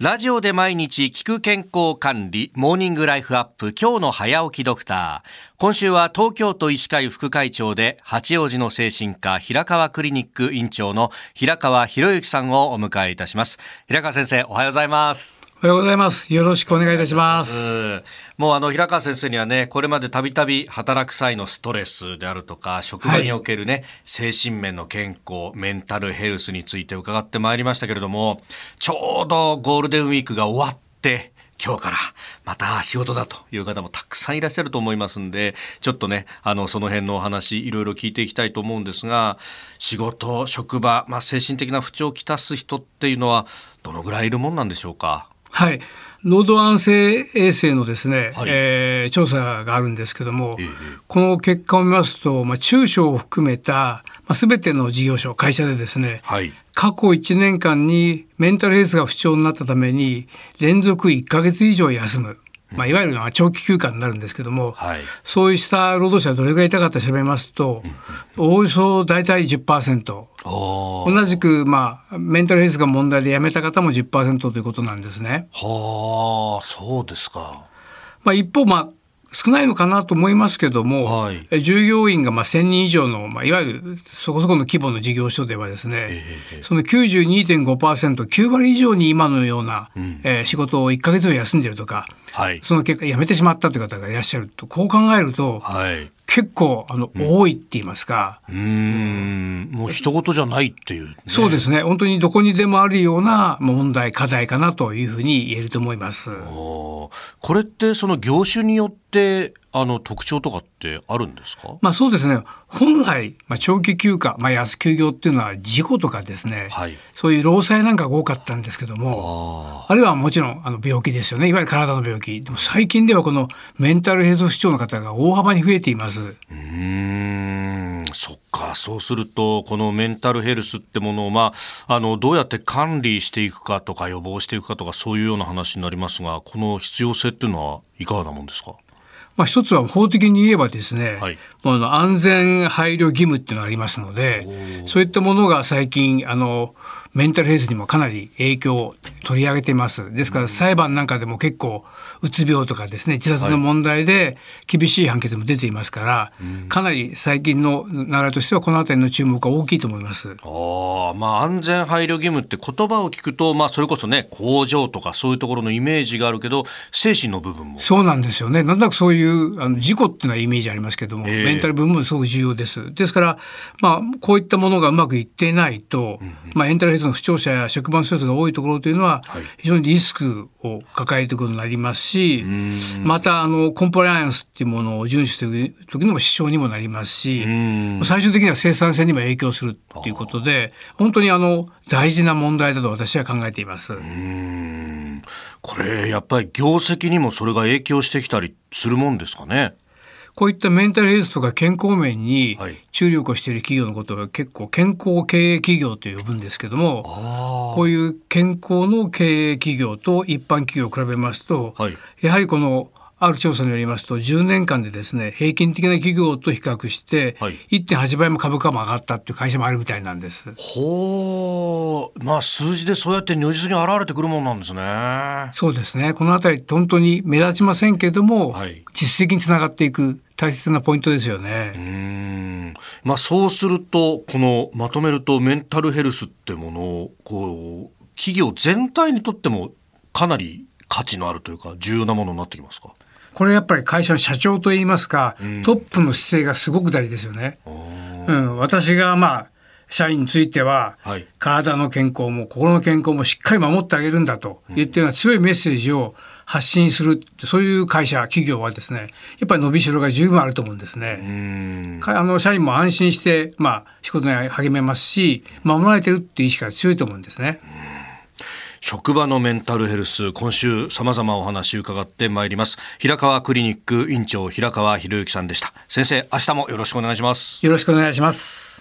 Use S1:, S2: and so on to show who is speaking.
S1: ラジオで毎日聞く健康管理、モーニングライフアップ、今日の早起きドクター。今週は東京都医師会副会長で、八王子の精神科、平川クリニック院長の平川博之さんをお迎えいたします。平川先生、おはようございます。
S2: おはようございます。よろしくお願いいたします。
S1: もうあの平川先生にはね、これまでたびたび働く際のストレスであるとか、職場におけるね、はい、精神面の健康、メンタルヘルスについて伺ってまいりましたけれども、ちょうどゴールデンウィークが終わって、今日からまた仕事だという方もたくさんいらっしゃると思いますんで、ちょっとね、あの、その辺のお話、いろいろ聞いていきたいと思うんですが、仕事、職場、まあ、精神的な不調をきたす人っていうのは、どのぐらいいるもんなんでしょうか？
S2: はい。労働安静衛生のですね、はい、えー、調査があるんですけども、えー、この結果を見ますと、まあ、中小を含めた、まあ、全ての事業所会社でですね、はい、過去1年間にメンタルヘルスが不調になったために連続1か月以上休む。まあ、いわゆる長期休暇になるんですけども、はい、そうした労働者はどれぐらいいたかって調べますと、おおよそ大体10%。同じく、まあ、メンタルヘルスが問題で辞めた方も10%ということなんですね。
S1: はあ、そうですか。
S2: まあ、一方、まあ、少ないのかなと思いますけども、はい、従業員がまあ1000人以上の、まあ、いわゆるそこそこの規模の事業所ではですね、えー、その 92.5%9 割以上に今のような、うん、えー、仕事を1か月休んでるとか、はい、その結果辞めてしまったという方がいらっしゃるとこう考えると、はい、結構あの、うん、多いって言いますか。
S1: うん。もう一言じゃないっていう、ね、
S2: そうですね。本当にどこにでもあるような問題課題かなというふうに言えると思います。
S1: これってその業種によってあの特徴とかってあるんですか？
S2: まあそうですね。本来、まあ、長期休暇、まあ、安休業っていうのは事故とかですね、はい、そういう労災なんかが多かったんですけどもあるいはもちろんあの病気ですよね。いわゆる体の病気。でも最近ではこのメンタルヘルス不調の方が大幅に増えています。
S1: うんそっか。そうするとこのメンタルヘルスってものを、まあ、あのどうやって管理していくかとか予防していくかとかそういうような話になりますがこの必要性っていうのはいかがなもんですか？
S2: まあ、一つは法的に言えばですね、はい、あの安全配慮義務っていうのがありますのでそういったものが最近あのメンタルヘルスにもかなり影響を取り上げています。ですから裁判なんかでも結構うつ病とかですね自殺の問題で厳しい判決も出ていますから、はい、かなり最近の流れとしてはこの辺りの注目が大きいと思います。
S1: あまあ安全配慮義務って言葉を聞くとまあそれこそね工場とかそういうところのイメージがあるけど精神の部分も
S2: そうなんですよね。なんとなくそういうあの事故っていうのはイメージありますけども、えー、メンタル部分もすごく重要です。ですからまあこういったものがうまくいっていないと、うんうん、まあエンタルヘルスの不調者や職場のストレスが多いところというのは非常にリスクを抱えていくことになりますし、またあのコンプライアンスっていうものを遵守していく時の支障にもなりますし、最終的には生産性にも影響するっていうことで本当にあの大事な問題だと私は考えています。
S1: これやっぱり業績にもそれが影響してきたりするもんですかね。
S2: こういったメンタルヘルスとか健康面に注力をしている企業のことは結構健康経営企業と呼ぶんですけどもこういう健康の経営企業と一般企業を比べますと、はい、やはりこのある調査によりますと10年間でですね平均的な企業と比較して1.8倍も株価も上がったっていう会社もあるみたいなんです。
S1: ほうまあ数字でそうやって如実に現れてくるもんなんですね。
S2: そうですねこの辺り本当に目立ちませんけども、はい、実績につながっていく大切なポイントですよね。
S1: うんまあそうするとこのまとめるとメンタルヘルスってものをこう企業全体にとってもかなり価値のあるというか重要なものになってきますか？
S2: これやっぱり会社の社長といいますか、うん、トップの姿勢がすごく大事ですよね。うん、私がまあ社員については、はい、体の健康も心の健康もしっかり守ってあげるんだと言ってような強いメッセージを発信するそういう会社企業はですねやっぱり伸びしろが十分あると思うんですね。あの社員も安心して、まあ、仕事に励めますし守られてるっていう意識が強いと思うんですね。
S1: 職場のメンタルヘルス今週さまざまお話伺ってまいります。平川クリニック院長平川博之さんでした。先生明日もよろしくお願いします。
S2: よろしくお願いします。